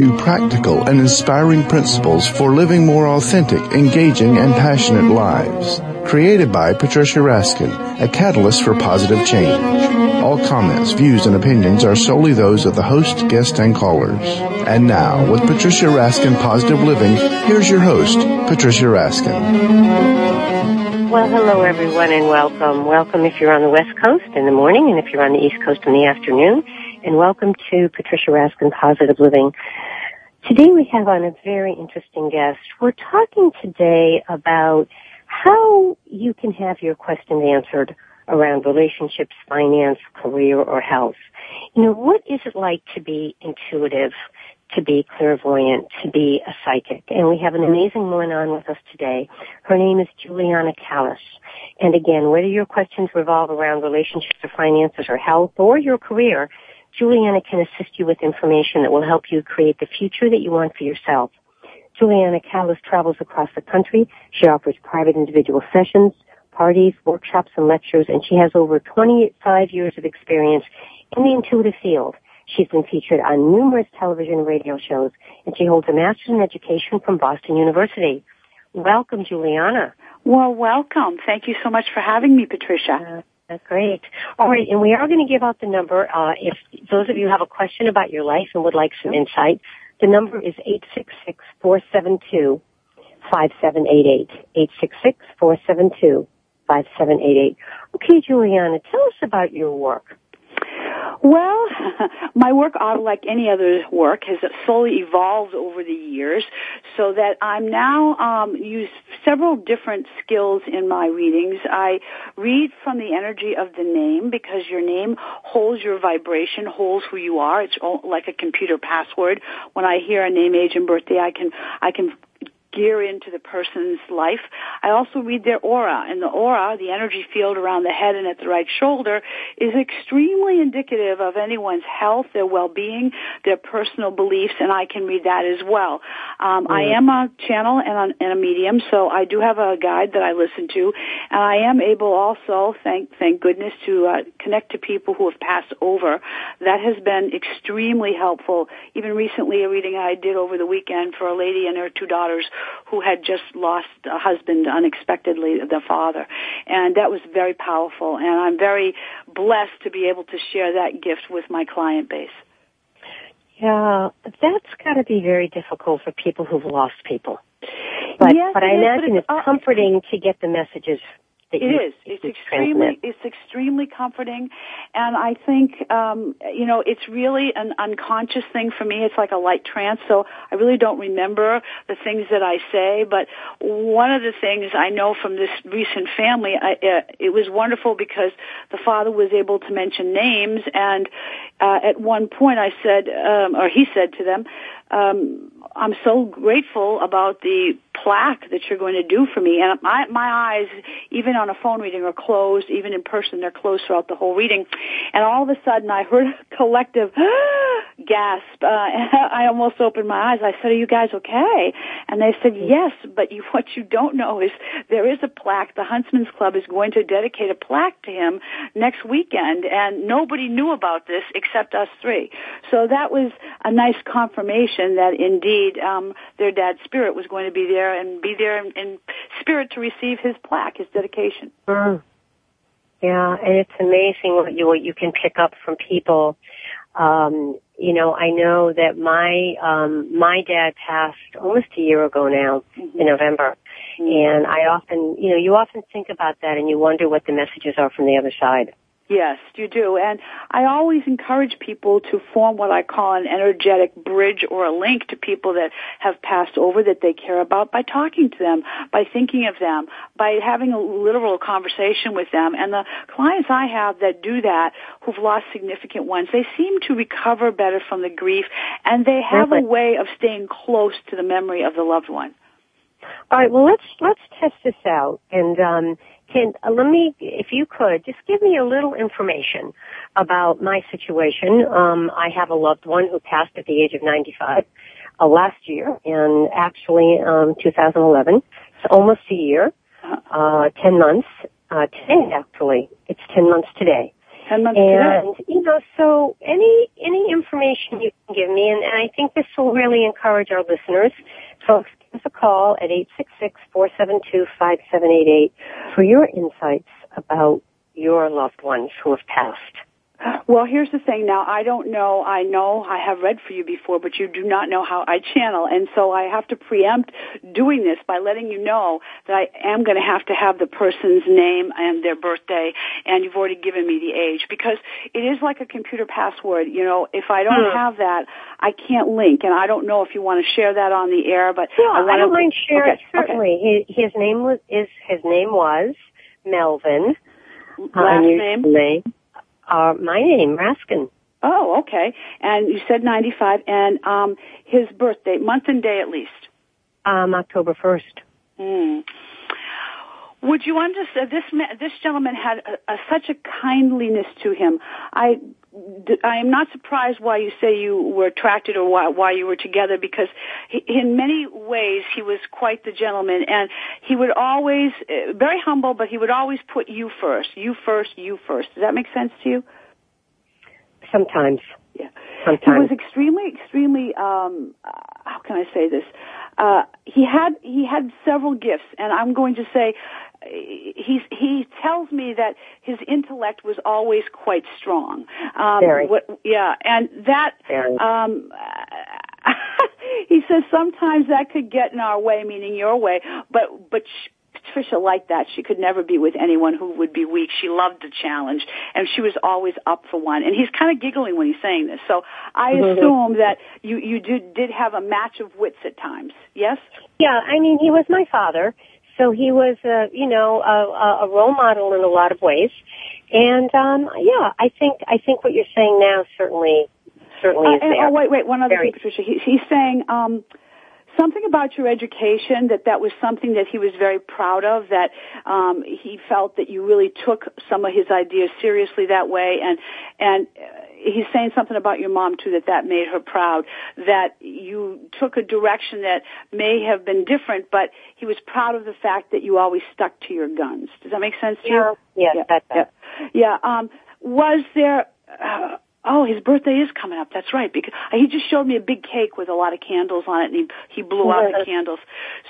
New practical and inspiring principles for living more authentic, engaging, and passionate lives. Created by Patricia Raskin, a catalyst for positive change. All comments, views, and opinions are solely those of the host, guest, and callers. And now, with Patricia Raskin Positive Living, here's your host, Patricia Raskin. Well, hello everyone and welcome. Welcome if you're on the West Coast in the morning and if you're on the East Coast in the afternoon. And welcome to Patricia Raskin Positive Living. Today we have on a very interesting guest. We're talking today about how you can have your questions answered around relationships, finance, career, or health. You know, what is it like to be intuitive, to be clairvoyant, to be a psychic? And we have an amazing woman on with us today. Her name is Juliana Kallas. And again, whether your questions revolve around relationships or finances or health or your career, Juliana can assist you with information that will help you create the future that you want for yourself. Juliana Kallas travels across the country. She offers private individual sessions, parties, workshops, and lectures, and she has over 25 years of experience in the intuitive field. She's been featured on numerous television and radio shows, and she holds a master's in education from Boston University. Welcome, Juliana. Well, welcome. Thank you so much for having me, Patricia. Uh, that's great. All right, and we are going to give out the number. Uh, if those of you have a question about your life and would like some insight, the number is eight six six four seven two five seven eight eight. Eight six six four seven two five seven eight eight. Okay, Juliana, tell us about your work. Well, my work, like any other work, has slowly evolved over the years, so that I'm now um, use several different skills in my readings. I read from the energy of the name because your name holds your vibration, holds who you are. It's like a computer password. When I hear a name, age, and birthday, I can I can gear into the person's life. I also read their aura, and the aura, the energy field around the head and at the right shoulder, is extremely indicative of anyone's health, their well-being, their personal beliefs, and I can read that as well. Um, mm-hmm. I am a channel and a, and a, medium, so I do have a guide that I listen to, and I am able also, thank thank goodness, to uh, connect to people who have passed over. That has been extremely helpful. Even recently, a reading I did over the weekend for a lady and her two daughters who had just lost a husband unexpectedly, the father. And that was very powerful. And I'm very blessed to be able to share that gift with my client base. Yeah, that's got to be very difficult for people who've lost people. But, yes, but I imagine it's, it's uh, comforting to get the messages it is. It's extremely. It's extremely comforting, and I think um, you know it's really an unconscious thing for me. It's like a light trance, so I really don't remember the things that I say. But one of the things I know from this recent family, I, uh, it was wonderful because the father was able to mention names, and uh, at one point I said, um, or he said to them, um, I'm so grateful about the plaque that you're going to do for me. And my, my eyes, even on a phone reading, are closed. Even in person, they're closed throughout the whole reading. And all of a sudden, I heard a collective gasp. Uh, I almost opened my eyes. I said, "Are you guys okay?" And they said, "Yes, but you, what you don't know is there is a plaque. The Huntsman's Club is going to dedicate a plaque to him next weekend, and nobody knew about this except us three. So that was a nice confirmation that indeed um, their dad's spirit was going to be there." there and be there in, in spirit to receive his plaque, his dedication. Mm. Yeah, and it's amazing what you what you can pick up from people. Um, you know, I know that my um my dad passed almost a year ago now mm-hmm. in November. Mm-hmm. And I often, you know, you often think about that and you wonder what the messages are from the other side. Yes, you do. And I always encourage people to form what I call an energetic bridge or a link to people that have passed over that they care about by talking to them, by thinking of them, by having a literal conversation with them. And the clients I have that do that, who've lost significant ones, they seem to recover better from the grief and they have a way of staying close to the memory of the loved one. All right. Well, let's let's test this out, and um, can uh, let me, if you could, just give me a little information about my situation. Um, I have a loved one who passed at the age of 95 uh, last year, and actually um, 2011. It's almost a year, uh, 10 months. Uh, today, actually, it's 10 months today. Ten months and, today. you know, so any, any information you can give me, and, and I think this will really encourage our listeners, folks, give us a call at 866-472-5788 for your insights about your loved ones who have passed. Well, here's the thing. Now, I don't know. I know I have read for you before, but you do not know how I channel, and so I have to preempt doing this by letting you know that I am going to have to have the person's name and their birthday, and you've already given me the age because it is like a computer password. You know, if I don't hmm. have that, I can't link, and I don't know if you want to share that on the air. But yeah, I, I don't mind sharing. Okay. Certainly, okay. his, name was is his name was Melvin. Last uh, name. name uh, my name, Raskin. Oh, okay. And you said 95, and um, his birthday, month and day at least? Um, October 1st. Hmm. Would you understand, this, this gentleman had a, a, such a kindliness to him. I I am not surprised why you say you were attracted or why, why you were together because he, in many ways he was quite the gentleman and he would always, uh, very humble, but he would always put you first, you first, you first. Does that make sense to you? Sometimes. Yeah. Sometimes. He was extremely, extremely, um, how can I say this? Uh, he had, he had several gifts and I'm going to say he's he tells me that his intellect was always quite strong. Um, Very. What, yeah, and that Very. um he says sometimes that could get in our way, meaning your way, but but. She, Patricia liked that. She could never be with anyone who would be weak. She loved the challenge, and she was always up for one. And he's kind of giggling when he's saying this. So I mm-hmm. assume that you you did did have a match of wits at times. Yes. Yeah, I mean, he was my father, so he was, a, you know, a, a role model in a lot of ways. And um, yeah, I think I think what you're saying now certainly certainly uh, is and, there. Oh wait, wait, one other Very. thing, Patricia. He, he's saying um, something about your education that that was something that he was very proud of. That um, he felt that you really took some of his ideas seriously that way, and and. He's saying something about your mom too that that made her proud that you took a direction that may have been different but he was proud of the fact that you always stuck to your guns does that make sense to yeah. you yeah yeah yeah, yeah. um was there uh, Oh, his birthday is coming up. That's right. Because he just showed me a big cake with a lot of candles on it, and he he blew out the candles.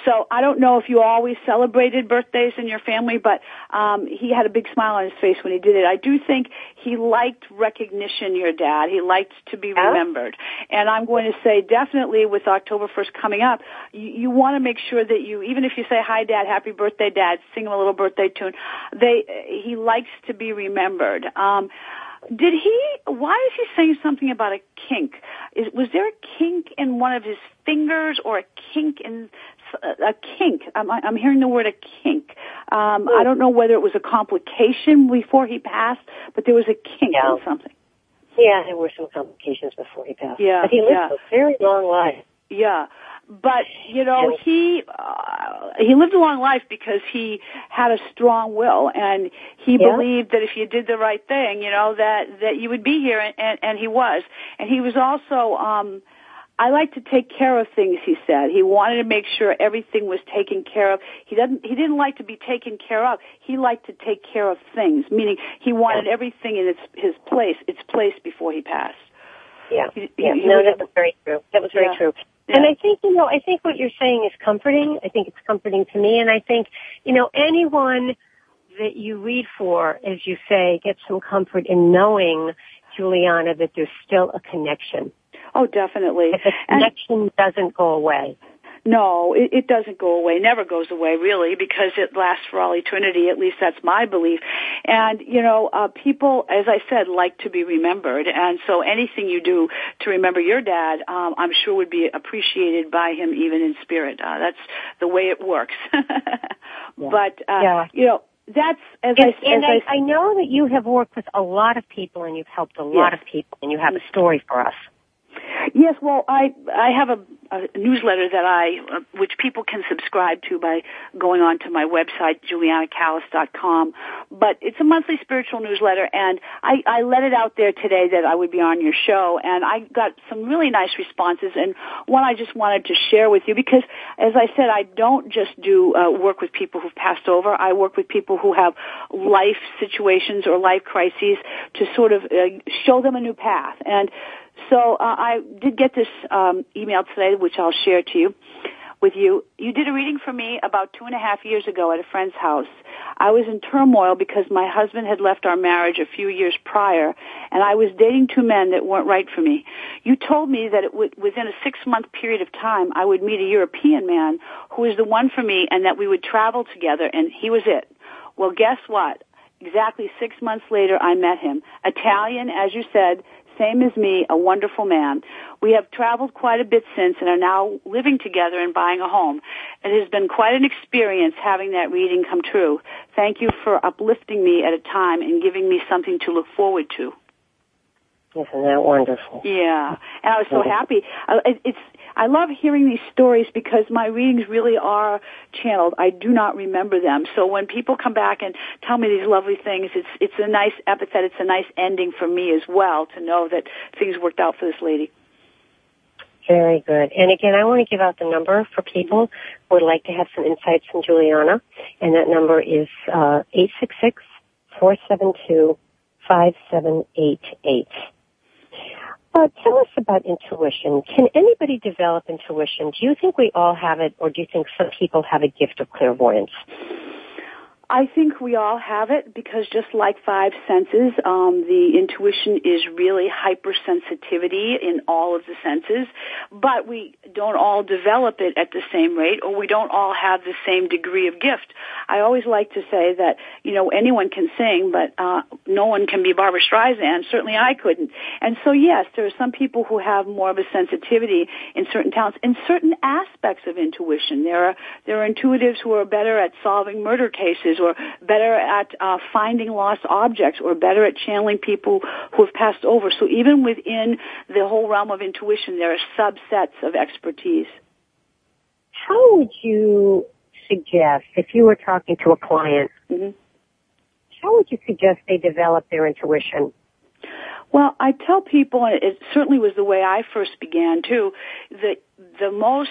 So I don't know if you always celebrated birthdays in your family, but um, he had a big smile on his face when he did it. I do think he liked recognition. Your dad, he liked to be remembered, and I'm going to say definitely with October 1st coming up, you, you want to make sure that you, even if you say hi, dad, happy birthday, dad, sing him a little birthday tune. They he likes to be remembered. Um, did he? Why is he saying something about a kink? Is, was there a kink in one of his fingers or a kink in a kink? I'm, I'm hearing the word a kink. Um, I don't know whether it was a complication before he passed, but there was a kink yeah. in something. Yeah, there were some complications before he passed. Yeah, but he lived yeah. a very long life. Yeah, but you know he uh, he lived a long life because he had a strong will and he yeah. believed that if you did the right thing you know that that you would be here and and, and he was and he was also um I like to take care of things, he said. He wanted to make sure everything was taken care of. He doesn't, he didn't like to be taken care of. He liked to take care of things, meaning he wanted everything in its, his place, its place before he passed. Yeah. He, yeah. He, no, that was very true. That was very yeah. true. And I think, you know, I think what you're saying is comforting. I think it's comforting to me. And I think, you know, anyone that you read for, as you say, gets some comfort in knowing, Juliana, that there's still a connection. Oh, definitely. The connection and, doesn't go away. No, it, it doesn't go away, never goes away really, because it lasts for all eternity. At least that's my belief. And, you know, uh, people, as I said, like to be remembered. And so anything you do to remember your dad, um, I'm sure would be appreciated by him even in spirit. Uh, that's the way it works. yeah. But, uh, yeah. you know, that's as and, I and I, I, I, know that you have worked with a lot of people and you've helped a lot yes. of people and you have a story for us. Yes, well, I I have a a newsletter that I, uh, which people can subscribe to by going on to my website, julianakallas.com. But it's a monthly spiritual newsletter, and I, I let it out there today that I would be on your show, and I got some really nice responses, and one I just wanted to share with you because, as I said, I don't just do uh, work with people who've passed over. I work with people who have life situations or life crises to sort of uh, show them a new path, and so uh, I did get this um, email today, which I'll share to you with you. You did a reading for me about two and a half years ago at a friend's house. I was in turmoil because my husband had left our marriage a few years prior, and I was dating two men that weren't right for me. You told me that it would, within a six-month period of time, I would meet a European man who was the one for me, and that we would travel together, and he was it. Well, guess what? Exactly six months later, I met him. Italian, as you said, same as me, a wonderful man. We have traveled quite a bit since and are now living together and buying a home. It has been quite an experience having that reading come true. Thank you for uplifting me at a time and giving me something to look forward to. Isn't that wonderful? Yeah, and I was so happy. It's I love hearing these stories because my readings really are channeled. I do not remember them. So when people come back and tell me these lovely things, it's it's a nice epithet. It's a nice ending for me as well to know that things worked out for this lady. Very good. And again, I want to give out the number for people who would like to have some insights from Juliana, and that number is uh, eight six six four seven two five seven eight eight. Uh, tell us about intuition. Can anybody develop intuition? Do you think we all have it, or do you think some people have a gift of clairvoyance? I think we all have it because just like five senses, um, the intuition is really hypersensitivity in all of the senses, but we don't all develop it at the same rate or we don't all have the same degree of gift. I always like to say that, you know, anyone can sing, but uh, no one can be Barbra Streisand. Certainly I couldn't. And so yes, there are some people who have more of a sensitivity in certain talents, in certain aspects of intuition. There are, there are intuitives who are better at solving murder cases or better at uh, finding lost objects or better at channeling people who have passed over. So even within the whole realm of intuition, there are subsets of expertise. How would you suggest, if you were talking to a client, mm-hmm. how would you suggest they develop their intuition? Well, I tell people, and it certainly was the way I first began too, that the most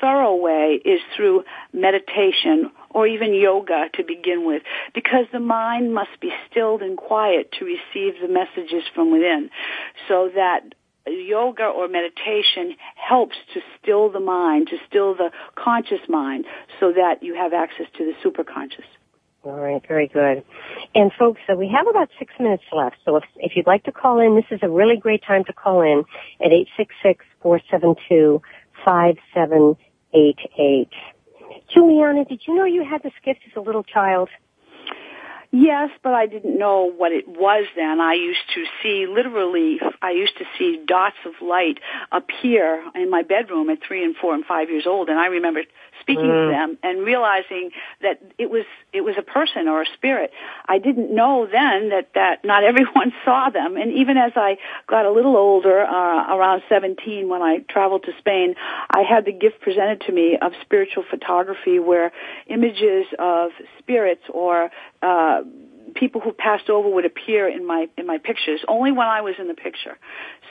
thorough way is through meditation or even yoga to begin with because the mind must be stilled and quiet to receive the messages from within so that yoga or meditation helps to still the mind, to still the conscious mind so that you have access to the superconscious. All right, very good. And folks, so we have about six minutes left. So if, if you'd like to call in, this is a really great time to call in at eight six six four seven two five seven eight eight. Juliana, did you know you had this gift as a little child? Yes, but I didn't know what it was then. I used to see literally, I used to see dots of light appear in my bedroom at three and four and five years old, and I remember speaking mm. to them and realizing that it was it was a person or a spirit. I didn't know then that that not everyone saw them, and even as I got a little older, uh, around 17, when I traveled to Spain, I had the gift presented to me of spiritual photography, where images of spirits or uh, people who passed over would appear in my in my pictures only when I was in the picture.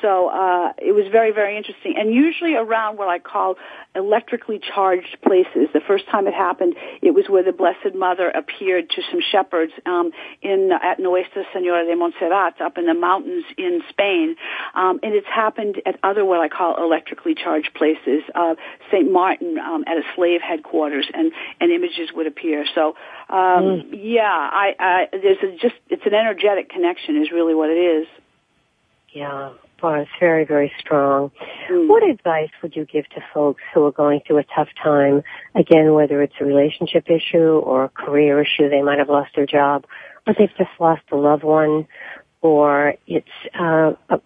So uh, it was very very interesting, and usually around what I call electrically charged places. The first time it happened, it was where the Blessed Mother appeared to some shepherds um, in at Nuestra Senora de Montserrat up in the mountains in Spain, um, and it's happened at other what I call electrically charged places. Uh, Saint Martin um, at a slave headquarters, and and images would appear. So um, mm. yeah, I, I there's a just it's an energetic connection is really what it is. Yeah. Well, it's very, very strong. Mm. What advice would you give to folks who are going through a tough time? Again, whether it's a relationship issue or a career issue, they might have lost their job, or they've just lost a loved one, or it's uh, a,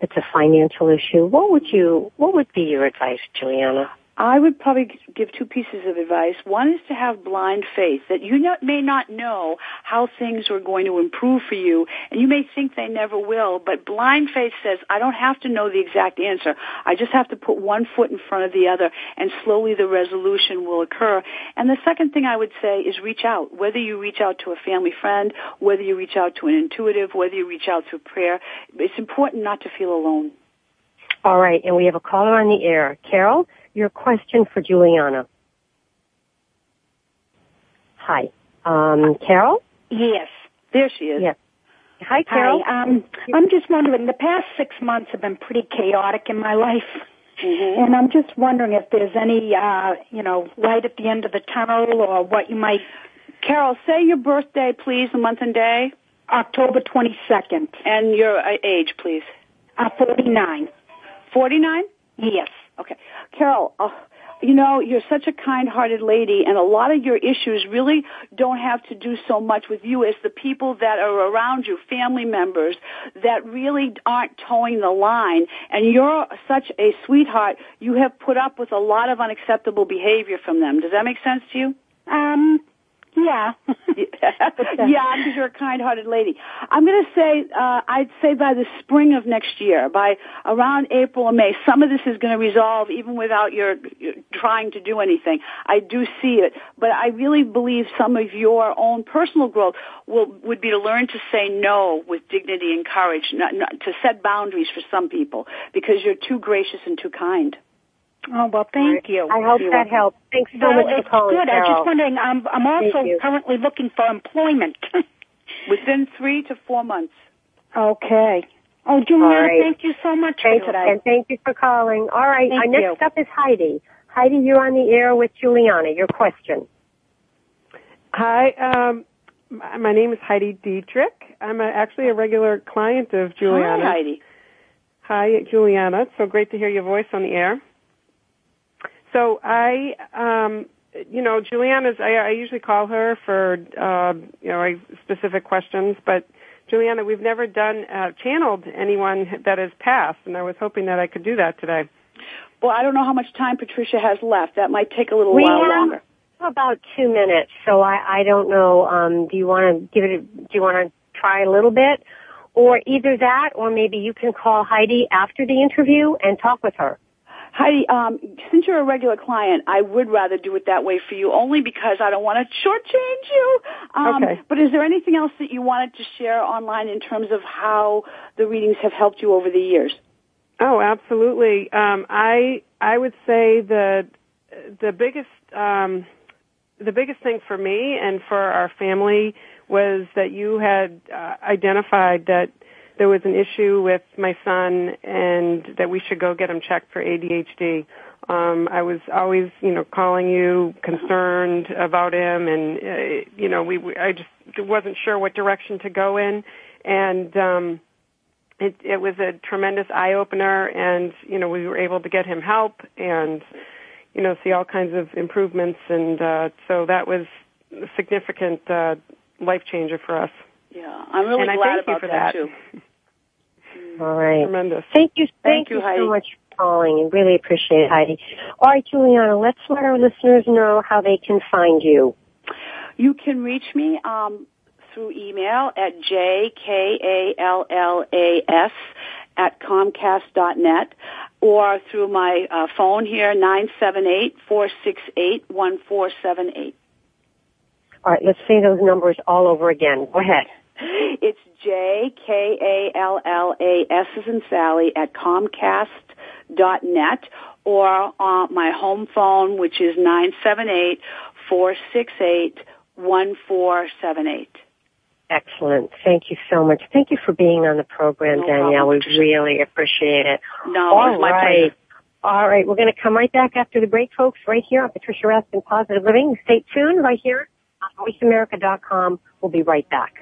it's a financial issue. What would you What would be your advice, Juliana? I would probably give two pieces of advice. One is to have blind faith that you not, may not know how things are going to improve for you, and you may think they never will, but blind faith says, I don't have to know the exact answer. I just have to put one foot in front of the other, and slowly the resolution will occur. And the second thing I would say is reach out. Whether you reach out to a family friend, whether you reach out to an intuitive, whether you reach out through prayer, it's important not to feel alone. All right, and we have a caller on the air. Carol? Your question for Juliana. Hi. Um, Carol? Yes. There she is. Yes. Hi, Carol. Hi. Um, I'm just wondering, the past six months have been pretty chaotic in my life. Mm-hmm. And I'm just wondering if there's any, uh, you know, light at the end of the tunnel or what you might. Carol, say your birthday, please, the month and day. October 22nd. And your uh, age, please. Uh, 49. 49? Yes. Okay. Carol, uh, you know, you're such a kind-hearted lady and a lot of your issues really don't have to do so much with you as the people that are around you, family members that really aren't toeing the line. And you're such a sweetheart. You have put up with a lot of unacceptable behavior from them. Does that make sense to you? Um, yeah. yeah, because you're a kind-hearted lady. I'm going to say, uh, I'd say by the spring of next year, by around April or May, some of this is going to resolve even without your, your trying to do anything. I do see it, but I really believe some of your own personal growth will would be to learn to say no with dignity and courage, not, not to set boundaries for some people because you're too gracious and too kind. Oh well, thank you. I hope that helps. Thanks so well, much for calling. Good. Carol. I'm just wondering. I'm I'm also currently looking for employment. Within three to four months. Okay. Oh, Juliana, right. thank you so much thank, for today. And thank you for calling. All right. Thank Our next you. up is Heidi. Heidi, you're on the air with Juliana. Your question. Hi. Um, my name is Heidi Dietrich. I'm a, actually a regular client of Juliana. Hi, Heidi. Hi, Juliana. It's so great to hear your voice on the air. So I, um, you know, Juliana's. I, I usually call her for, uh, you know, specific questions, but Juliana, we've never done uh, channeled anyone that has passed, and I was hoping that I could do that today. Well, I don't know how much time Patricia has left. That might take a little we while have longer. About two minutes, so I, I don't know. Um, do you want to give it? A, do you want to try a little bit, or either that, or maybe you can call Heidi after the interview and talk with her. Heidi, um, since you're a regular client, I would rather do it that way for you, only because I don't want to shortchange you. Um, okay. But is there anything else that you wanted to share online in terms of how the readings have helped you over the years? Oh, absolutely. Um, I I would say that the biggest um, the biggest thing for me and for our family was that you had uh, identified that there was an issue with my son and that we should go get him checked for ADHD. Um, I was always, you know, calling you concerned about him, and uh, you know, we, we I just wasn't sure what direction to go in, and um, it, it was a tremendous eye opener, and you know, we were able to get him help and you know see all kinds of improvements, and uh, so that was a significant uh, life changer for us. Yeah, I'm really and glad thank you about for that, that. too. All right. Tremendous. Thank you. Thank Thank, you, you, Heidi. so much for calling. and really appreciate it, Heidi. All right, Juliana, let's let our listeners know how they can find you. You can reach me um, through email at jkallas at comcast.net or through my uh, phone here, 978-468-1478. All right, let's say those numbers all over again. Go ahead. It's J-K-A-L-L-A-S as in Sally at comcast dot net or uh, my home phone, which is 978-468-1478. Excellent. Thank you so much. Thank you for being on the program, No Danielle. problem, we really appreciate it. No, All my right. pleasure. All right, we're going to come right back after the break, folks, right here on Patricia Raskin Positive Living. Stay tuned right here on VoiceAmerica.com. We'll be right back.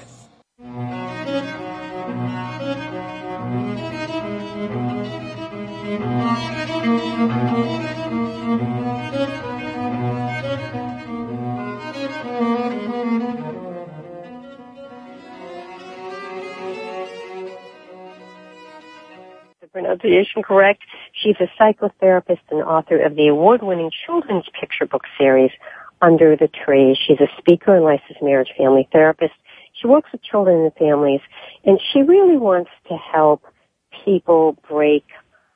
pronunciation correct. She's a psychotherapist and author of the award-winning children's picture book series, Under the Tree. She's a speaker and licensed marriage family therapist. She works with children and families, and she really wants to help people break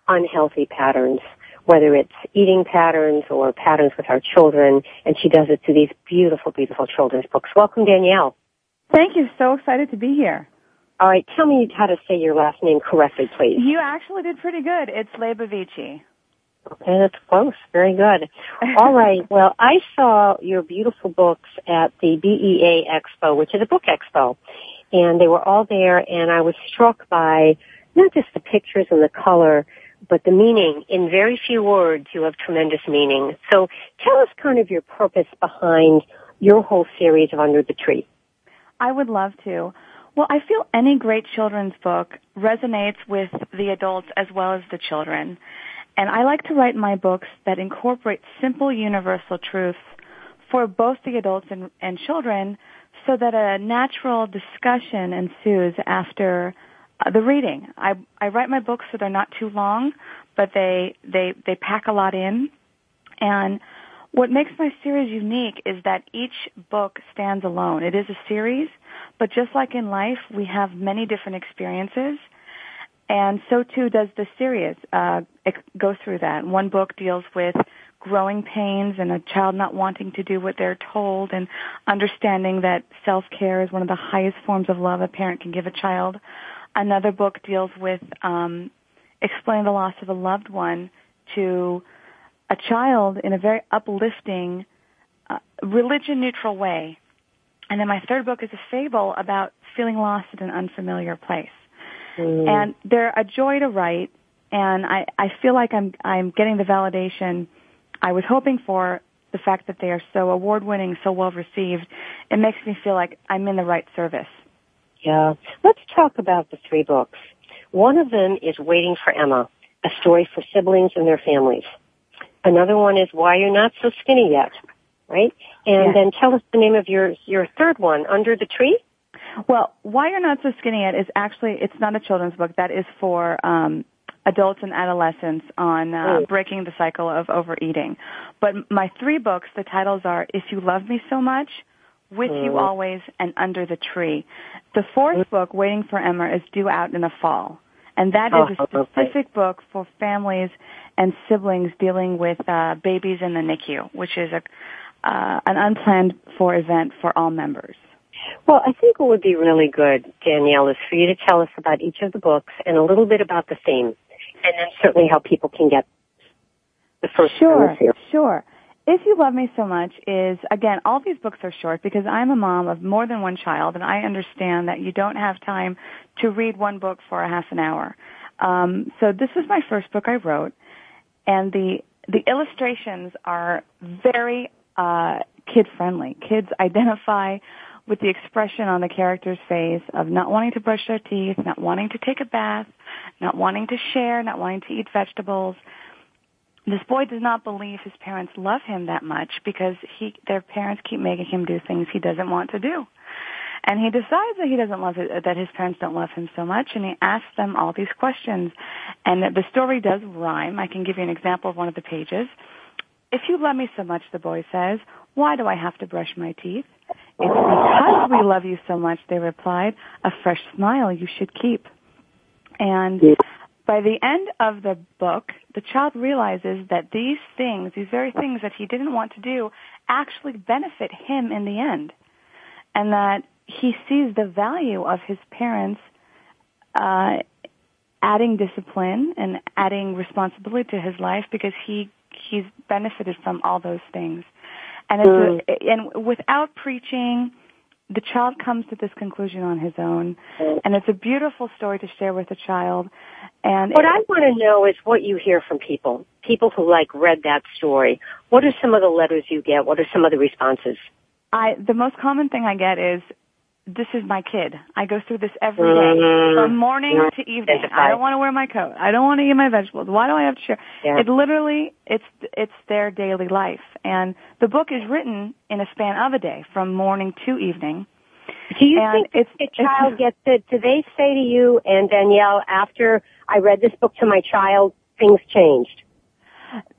unhealthy patterns, whether it's eating patterns or patterns with our children, and she does it through these beautiful, beautiful children's books. Welcome, Danielle. Thank you. So excited to be here. All right, tell me how to say your last name correctly, please. You actually did pretty good. It's Leibovici. Okay, that's close. Very good. All right. Well, I saw your beautiful books at the BEA Expo, which is a book expo, and they were all there, and I was struck by not just the pictures and the color, but the meaning. In very few words, you have tremendous meaning. So tell us kind of your purpose behind your whole series of Under the Tree. I would love to. Well, I feel any great children's book resonates with the adults as well as the children. And I like to write my books that incorporate simple universal truths for both the adults and, and children so that a natural discussion ensues after uh, the reading. I, I write my books so they're not too long, but they, they, they pack a lot in. And what makes my series unique is that each book stands alone. It is a series, but just like in life, we have many different experiences. And so too does the series uh, go through that. One book deals with growing pains and a child not wanting to do what they're told and understanding that self-care is one of the highest forms of love a parent can give a child. Another book deals with um, explaining the loss of a loved one to a child in a very uplifting, uh, religion neutral way. And then my third book is a fable about feeling lost in an unfamiliar place. Mm. And they're a joy to write, and I, I feel like I'm, I'm getting the validation I was hoping for the fact that they are so award winning, so well received. It makes me feel like I'm in the right service. Yeah. Let's talk about the three books. One of them is Waiting for Emma, a story for siblings and their families. Another one is why you're not so skinny yet, right? And then tell us the name of your your third one, Under the Tree. Well, why you're not so skinny yet is actually it's not a children's book. That is for um, adults and adolescents on uh, mm. breaking the cycle of overeating. But my three books, the titles are If You Love Me So Much, With mm. You Always, and Under the Tree. The fourth mm. book, Waiting for Emma, is due out in the fall. And that is a oh, specific book for families and siblings dealing with uh, babies in the NICU, which is a uh, an unplanned for event for all members. Well, I think what would be really good, Danielle, is for you to tell us about each of the books and a little bit about the theme, and then certainly how people can get the first sure, Sure. If You Love Me So Much is, again, all these books are short because I'm a mom of more than one child and I understand that you don't have time to read one book for a half an hour. Um, so this was my first book I wrote and the the illustrations are very uh, kid friendly. Kids identify with the expression on the character's face of not wanting to brush their teeth, not wanting to take a bath, not wanting to share, not wanting to eat vegetables. This boy does not believe his parents love him that much because he, their parents keep making him do things he doesn't want to do. And he decides that he doesn't love it, that his parents don't love him so much, and he asks them all these questions. And the story does rhyme. I can give you an example of one of the pages. If you love me so much, the boy says, why do I have to brush my teeth? It's because we love you so much, they replied. A fresh smile you should keep. And by the end of the book, the child realizes that these things, these very things that he didn't want to do, actually benefit him in the end. And that he sees the value of his parents uh, adding discipline and adding responsibility to his life because he he's benefited from all those things. And it's mm. a, and without preaching the child comes to this conclusion on his own, and it's a beautiful story to share with a child. And what I want to know is what you hear from people, people who like read that story. What are some of the letters you get? What are some of the responses? I the most common thing I get is this is my kid. I go through this every day, Mm-hmm. from morning to evening. I don't want to wear my coat. I don't want to eat my vegetables. Why do I have to share? Yeah. It literally, it's it's their daily life, and the book is written in a span of a day, from morning to evening. Do you And think it's- the child gets it? Do they say to you and Danielle, after I read this book to my child, things changed?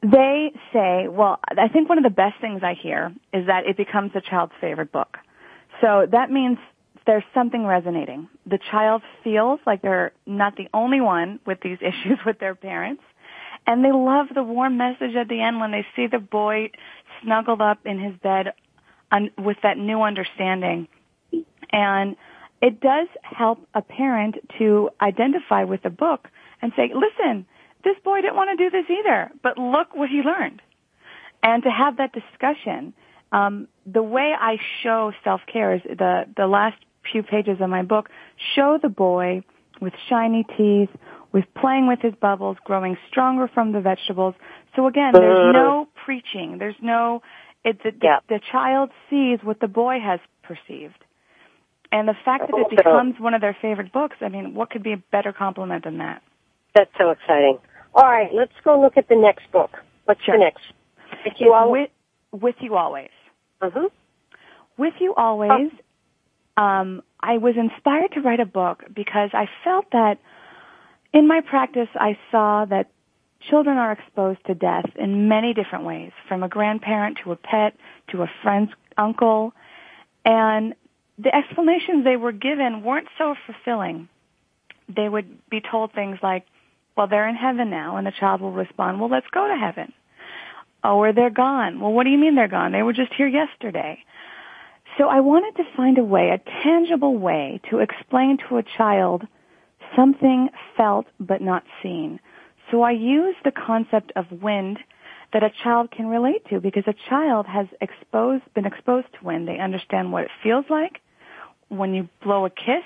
They say, well, I think one of the best things I hear is that it becomes the child's favorite book. So that means there's something resonating. The child feels like they're not the only one with these issues with their parents. And they love the warm message at the end when they see the boy snuggled up in his bed un- with that new understanding. And it does help a parent to identify with the book and say, listen, this boy didn't want to do this either, but look what he learned. And to have that discussion, um, the way I show self-care is the, the last few pages of my book show the boy with shiny teeth, with playing with his bubbles, growing stronger from the vegetables. So again, there's no preaching. There's no, it, the, Yeah. the, the child sees what the boy has perceived. And the fact that it becomes one of their favorite books, I mean, what could be a better compliment than that? That's so exciting. All right, let's go look at the next book. What's Sure. the next? If you all, with, with you always. Mhm. With you always, um, I was inspired to write a book because I felt that in my practice I saw that children are exposed to death in many different ways, from a grandparent to a pet to a friend's uncle, and the explanations they were given weren't so fulfilling. They would be told things like, well, they're in heaven now, and the child will respond, well, let's go to heaven. Oh, or they're gone. Well, what do you mean they're gone? They were just here yesterday. So I wanted to find a way, a tangible way to explain to a child something felt but not seen. So I used the concept of wind that a child can relate to because a child has exposed, been exposed to wind. They understand what it feels like when you blow a kiss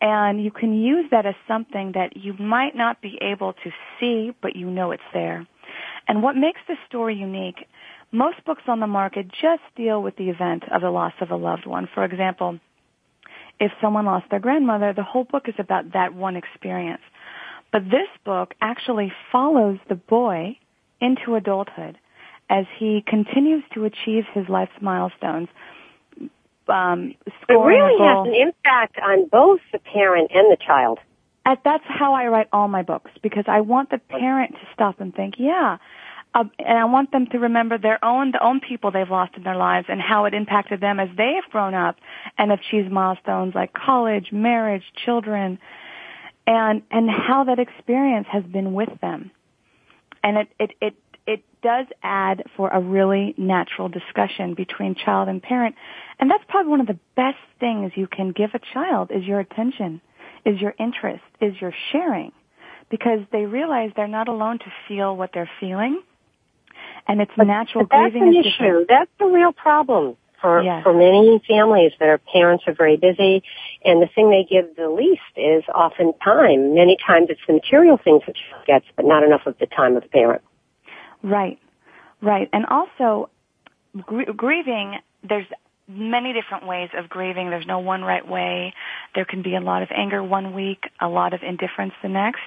and you can use that as something that you might not be able to see, but you know it's there. And what makes this story unique, most books on the market just deal with the event of the loss of a loved one. For example, if someone lost their grandmother, the whole book is about that one experience. But this book actually follows the boy into adulthood as he continues to achieve his life's milestones. Um, It really has an impact on both the parent and the child. That's how I write all my books because I want the parent to stop and think, yeah, uh, and I want them to remember their own the own people they've lost in their lives and how it impacted them as they have grown up and achieved milestones like college, marriage, children, and and how that experience has been with them. And it it it it does add for a really natural discussion between child and parent. And that's probably one of the best things you can give a child is your attention, is your interest, is your sharing. Because they realize they're not alone to feel what they're feeling. And it's natural But that's grieving an issue. different. That's the real problem for Yes. for many families. Their parents are very busy, and the thing they give the least is often time. Many times it's the material things that child gets, but not enough of the time of the parent. Right, right. And also, gr- grieving, there's many different ways of grieving. There's no one right way. There can be a lot of anger one week, a lot of indifference the next.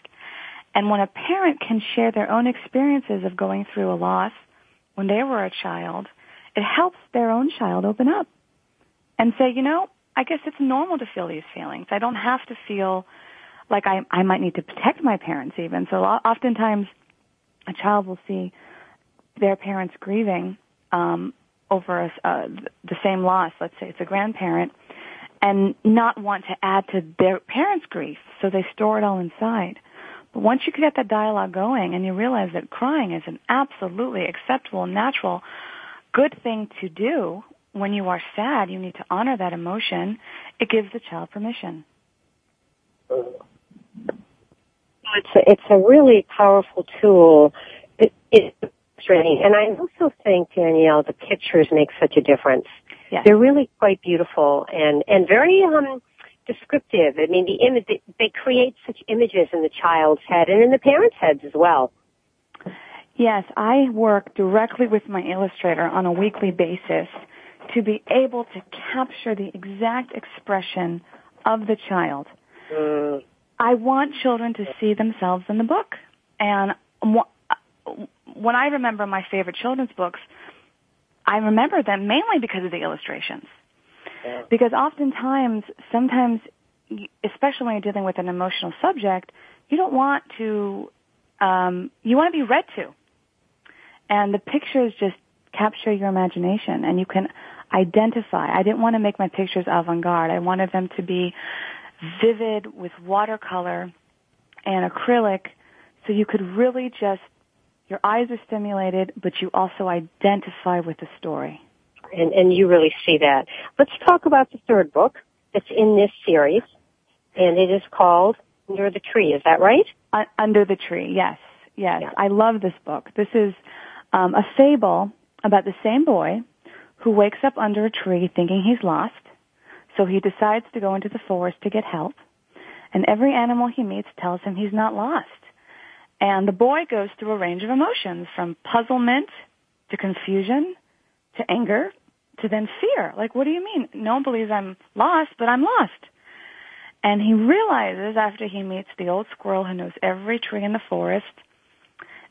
And when a parent can share their own experiences of going through a loss when they were a child, it helps their own child open up and say, you know, I guess it's normal to feel these feelings. I don't have to feel like I, I might need to protect my parents even. So oftentimes a child will see their parents grieving um, over a, uh, the same loss. Let's say it's a grandparent, and not want to add to their parents' grief, so they store it all inside. Once you get that dialogue going, and you realize that crying is an absolutely acceptable, natural, good thing to do when you are sad, you need to honor that emotion. It gives the child permission. It's a, it's a really powerful tool. It, it's frustrating, and I also think Danielle, the pictures make such a difference. Yes. They're really quite beautiful and and very um descriptive. I mean, the image they create such images in the child's head and in the parents' heads as well. Yes, I work directly with my illustrator on a weekly basis to be able to capture the exact expression of the child. Mm. I want children to see themselves in the book. And when I remember my favorite children's books, I remember them mainly because of the illustrations. Because oftentimes, sometimes, especially when you're dealing with an emotional subject, you don't want to, um, you want to be read to. And the pictures just capture your imagination and you can identify. I didn't want to make my pictures avant-garde. I wanted them to be vivid with watercolor and acrylic so you could really just, your eyes are stimulated, but you also identify with the story. And, and you really see that. Let's talk about the third book that's in this series, and it is called Under the Tree. Is that right? Uh, Under the Tree, yes. Yes. Yeah. I love this book. This is um, a fable about the same boy who wakes up under a tree thinking he's lost. So he decides to go into the forest to get help. And every animal he meets tells him he's not lost. And the boy goes through a range of emotions from puzzlement to confusion to anger to then fear. Like, what do you mean? No one believes I'm lost, but I'm lost. And he realizes after he meets the old squirrel who knows every tree in the forest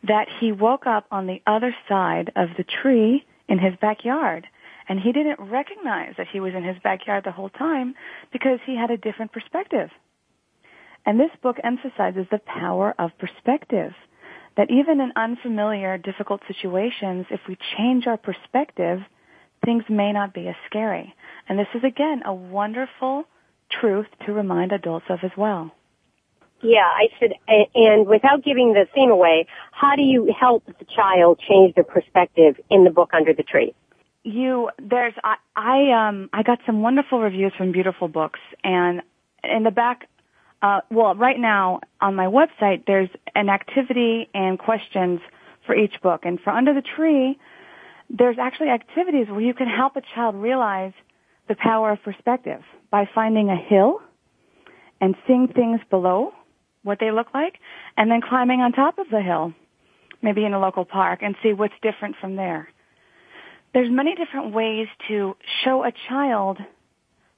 that he woke up on the other side of the tree in his backyard. And he didn't recognize that he was in his backyard the whole time because he had a different perspective. And this book emphasizes the power of perspective. That even in unfamiliar, difficult situations, if we change our perspective, things may not be as scary. And this is again a wonderful truth to remind adults of as well. Yeah, I said, and without giving the theme away, how do you help the child change their perspective in the book Under the Tree? You, there's, I, I, um, I got some wonderful reviews from beautiful books, and in the back, uh, well, right now on my website, there's an activity and questions for each book, and for Under the Tree, there's actually activities where you can help a child realize the power of perspective by finding a hill and seeing things below what they look like, and then climbing on top of the hill, maybe in a local park, and see what's different from there. There's many different ways to show a child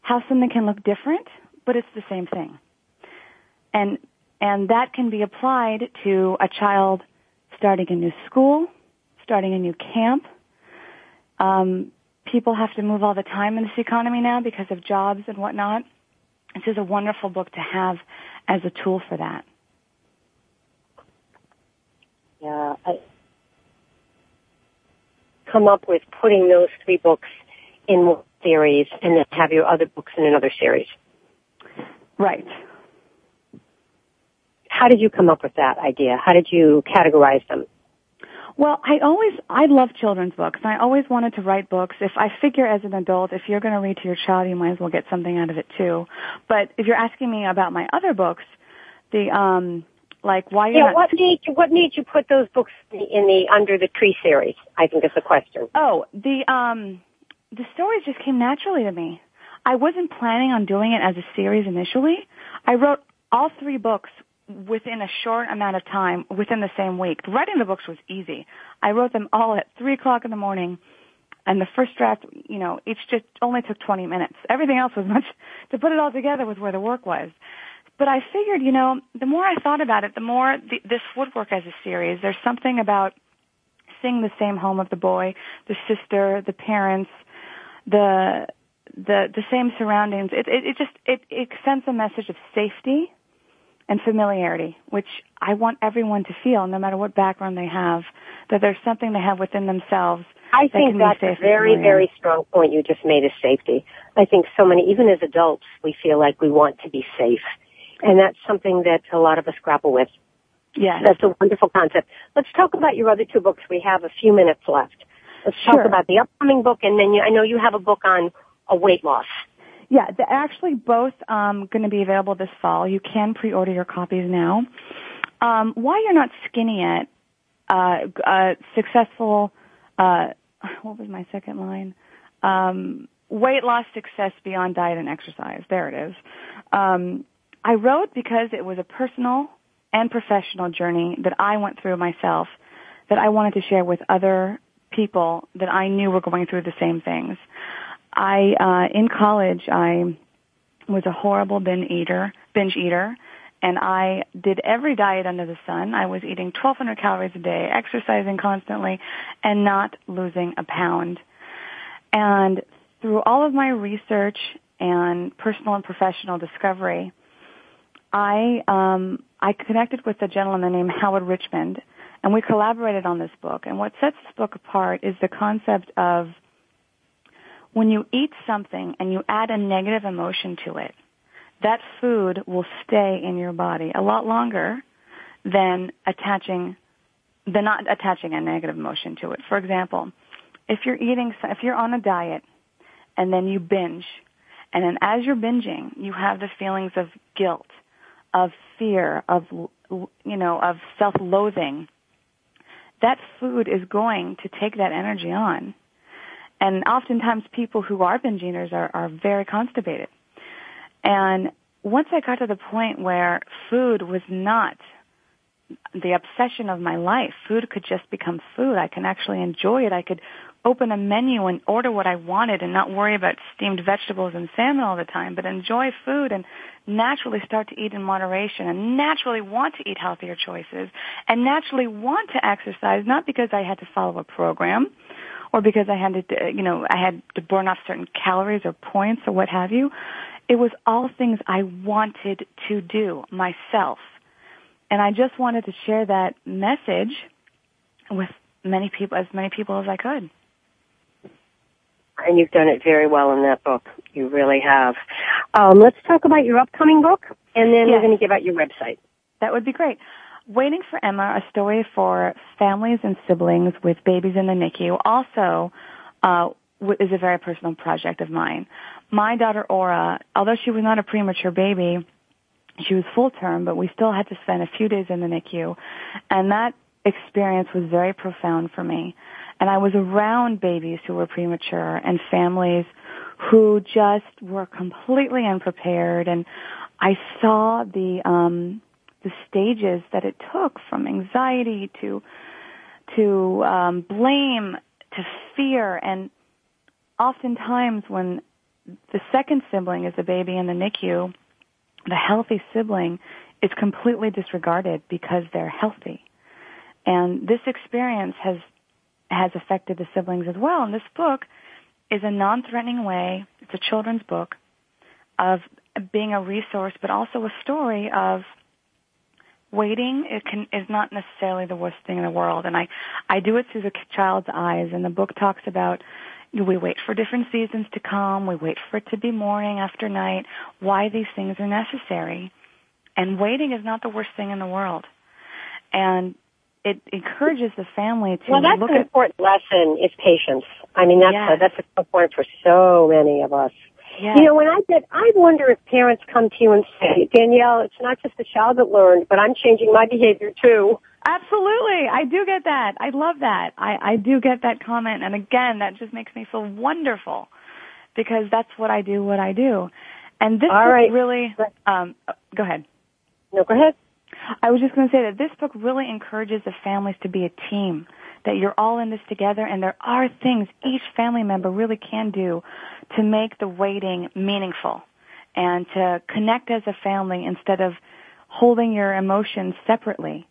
how something can look different, but it's the same thing. And, and that can be applied to a child starting a new school, starting a new camp. Um, people have to move all the time in this economy now because of jobs and whatnot. This is a wonderful book to have as a tool for that. Yeah, I come up with putting those three books in one series and then have your other books in another series. Right. How did you come up with that idea? How did you categorize them? Well, I always, I love children's books. I always wanted to write books. If I figure as an adult, if you're going to read to your child, you might as well get something out of it too. But if you're asking me about my other books, the, um, like why yeah, not... what made you, what made you put those books in the Under the Tree series? I think is the question. Oh, the, um, the stories just came naturally to me. I wasn't planning on doing it as a series initially. I wrote all three books within a short amount of time within the same week. Writing the books was easy. I wrote them all at three o'clock in the morning and the first draft, you know, each just only took 20 minutes. Everything else was much, to put it all together was where the work was. But I figured, you know, the more I thought about it, the more this would work as a series. There's something about seeing the same home of the boy, the sister, the parents, the, the, the same surroundings. It, it, it just, it, it sends a message of safety and familiarity, which I want everyone to feel, no matter what background they have, that there's something they have within themselves. I think that's a very, very strong point you just made is safety. I think so many, even as adults, we feel like we want to be safe. And that's something that a lot of us grapple with. Yes. That's a wonderful concept. Let's talk about your other two books. We have a few minutes left. Let's sure. talk about the upcoming book and then you, I know you have a book on a weight loss. Yeah, they're actually both um, going to be available this fall. You can pre-order your copies now. Um, why you're not skinny yet? Uh, uh, successful. Uh, what was my second line? Um, weight loss success beyond diet and exercise. There it is. Um, I wrote because it was a personal and professional journey that I went through myself that I wanted to share with other people that I knew were going through the same things. I, uh, in college, I was a horrible binge eater, binge eater, and I did every diet under the sun. I was eating 1200 calories a day, exercising constantly, and not losing a pound. And through all of my research and personal and professional discovery, I um, I connected with a gentleman named Howard Richmond, and we collaborated on this book. And what sets this book apart is the concept of when you eat something and you add a negative emotion to it, that food will stay in your body a lot longer than attaching than not attaching a negative emotion to it. For example, if you're eating if you're on a diet and then you binge and then as you're binging, you have the feelings of guilt, of fear, of you know, of self-loathing. That food is going to take that energy on. And oftentimes people who are binge eaters are, are very constipated. And once I got to the point where food was not the obsession of my life, food could just become food. I can actually enjoy it. I could open a menu and order what I wanted and not worry about steamed vegetables and salmon all the time, but enjoy food and naturally start to eat in moderation and naturally want to eat healthier choices and naturally want to exercise, not because I had to follow a program or because I had to, you know, I had to burn off certain calories or points or what have you. It was all things I wanted to do myself. And I just wanted to share that message with many people, as many people as I could and you've done it very well in that book. You really have. Um, let's talk about your upcoming book, and then yes. we're going to give out your website. That would be great. Waiting for Emma, a story for families and siblings with babies in the NICU, also uh, is a very personal project of mine. My daughter Aura, although she was not a premature baby, she was full term, but we still had to spend a few days in the NICU, and that experience was very profound for me. And I was around babies who were premature and families who just were completely unprepared and I saw the um the stages that it took from anxiety to to um blame to fear and oftentimes when the second sibling is a baby in the NICU the healthy sibling is completely disregarded because they're healthy and this experience has has affected the siblings as well. And this book is a non-threatening way, it's a children's book, of being a resource, but also a story of waiting it can, is not necessarily the worst thing in the world. And I, I do it through the child's eyes. And the book talks about we wait for different seasons to come. We wait for it to be morning after night. Why these things are necessary. And waiting is not the worst thing in the world. And it encourages the family to well, that's look an important lesson is patience. I mean, that's yes. a, that's a point for so many of us. Yes. You know, when I did, I wonder if parents come to you and say, Danielle, it's not just the child that learned, but I'm changing my behavior too. Absolutely. I do get that. I love that. I, I do get that comment. And again, that just makes me feel wonderful because that's what I do, what I do. And this All right. really, um, go ahead. No, go ahead. I was just going to say that this book really encourages the families to be a team, that you're all in this together, and there are things each family member really can do to make the waiting meaningful and to connect as a family instead of holding your emotions separately.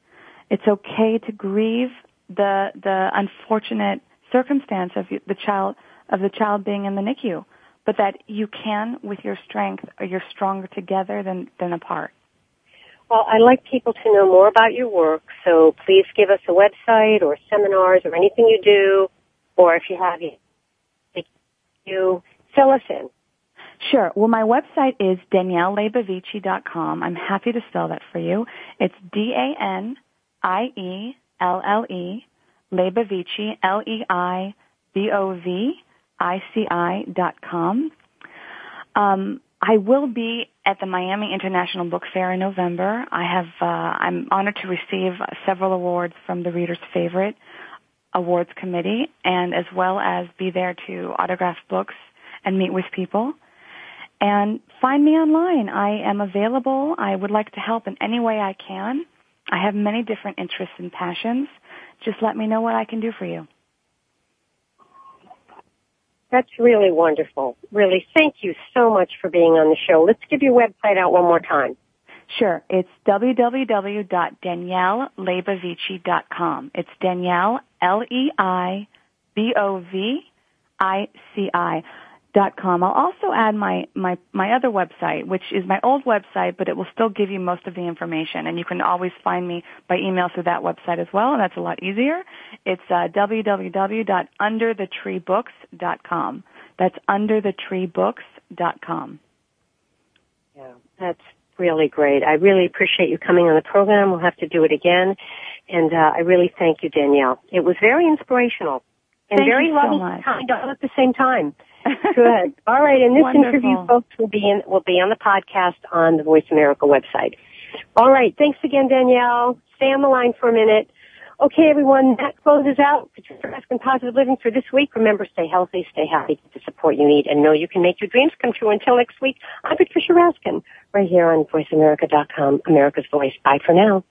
It's okay to grieve the the unfortunate circumstance of the child of the child being in the NICU, but that you can, with your strength, or you're stronger together than than apart. Well, I'd like people to know more about your work, so please give us a website or seminars or anything you do, or if you have you fill us in. Sure. Well, my website is danielleleibovici.com. I'm happy to spell that for you. It's D-A-N-I-E-L-L-E, Leibovici, L-E-I-B-O-V-I-C-I dot com. Um, I will be at the Miami International Book Fair in November. I have uh, I'm honored to receive several awards from the Reader's Favorite Awards Committee, and as well as be there to autograph books and meet with people. And find me online. I am available. I would like to help in any way I can. I have many different interests and passions. Just let me know what I can do for you. That's really wonderful. Really, thank you so much for being on the show. Let's give your website out one more time. Sure. It's www.danielleleibovici.com. It's Danielle, L-E-I-B-O-V-I-C-I dot com. I'll also add my, my, my other website, which is my old website, but it will still give you most of the information. And you can always find me by email through that website as well, and that's a lot easier. It's uh, www.underthetreebooks.com. That's underthetreebooks.com. Yeah, that's really great. I really appreciate you coming on the program. We'll have to do it again. And uh, I really thank you, Danielle. It was very inspirational and Thank very you so loving much. kind all at the same time. Good. All right, and this Wonderful. interview, folks, will be in will be on the podcast on the Voice America website. All right, thanks again, Danielle. Stay on the line for a minute. Okay, everyone, that closes out Patricia Raskin Positive Living for this week. Remember, stay healthy, stay happy, get the support you need, and know you can make your dreams come true. Until next week, I'm Patricia Raskin, right here on VoiceAmerica.com, America's Voice. Bye for now.